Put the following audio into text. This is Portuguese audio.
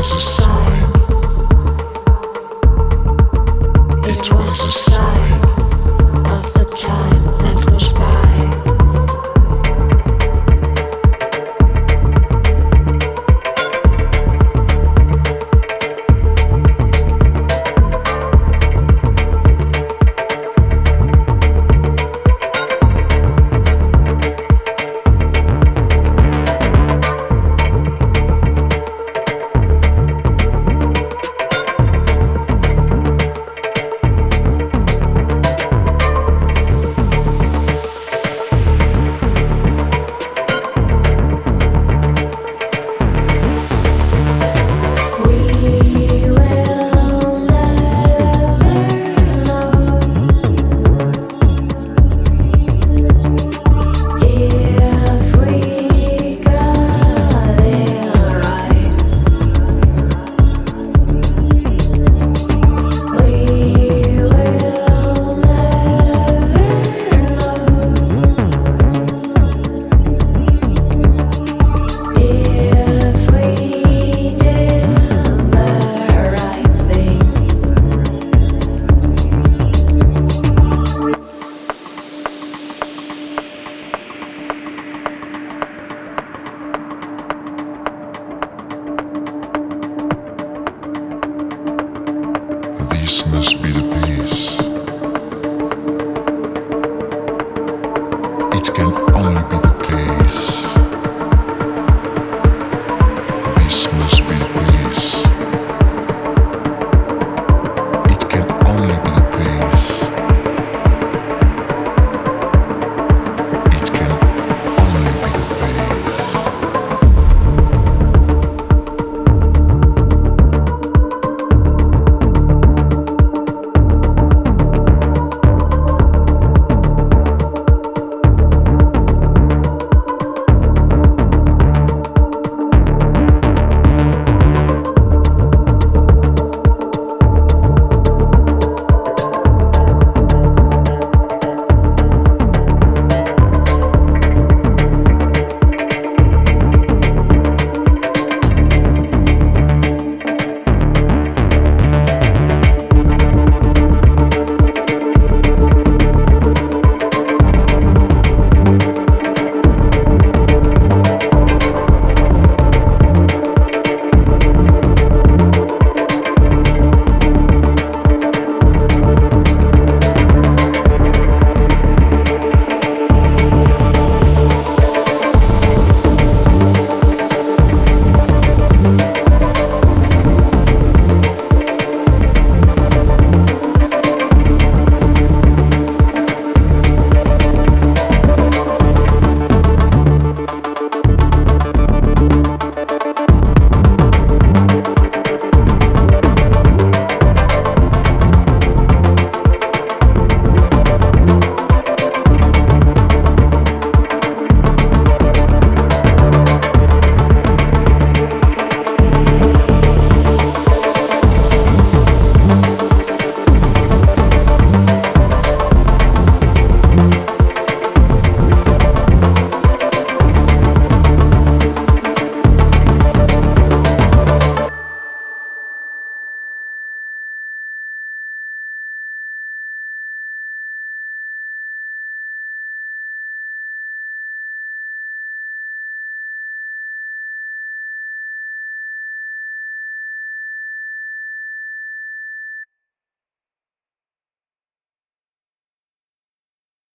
This is peace must be the peace.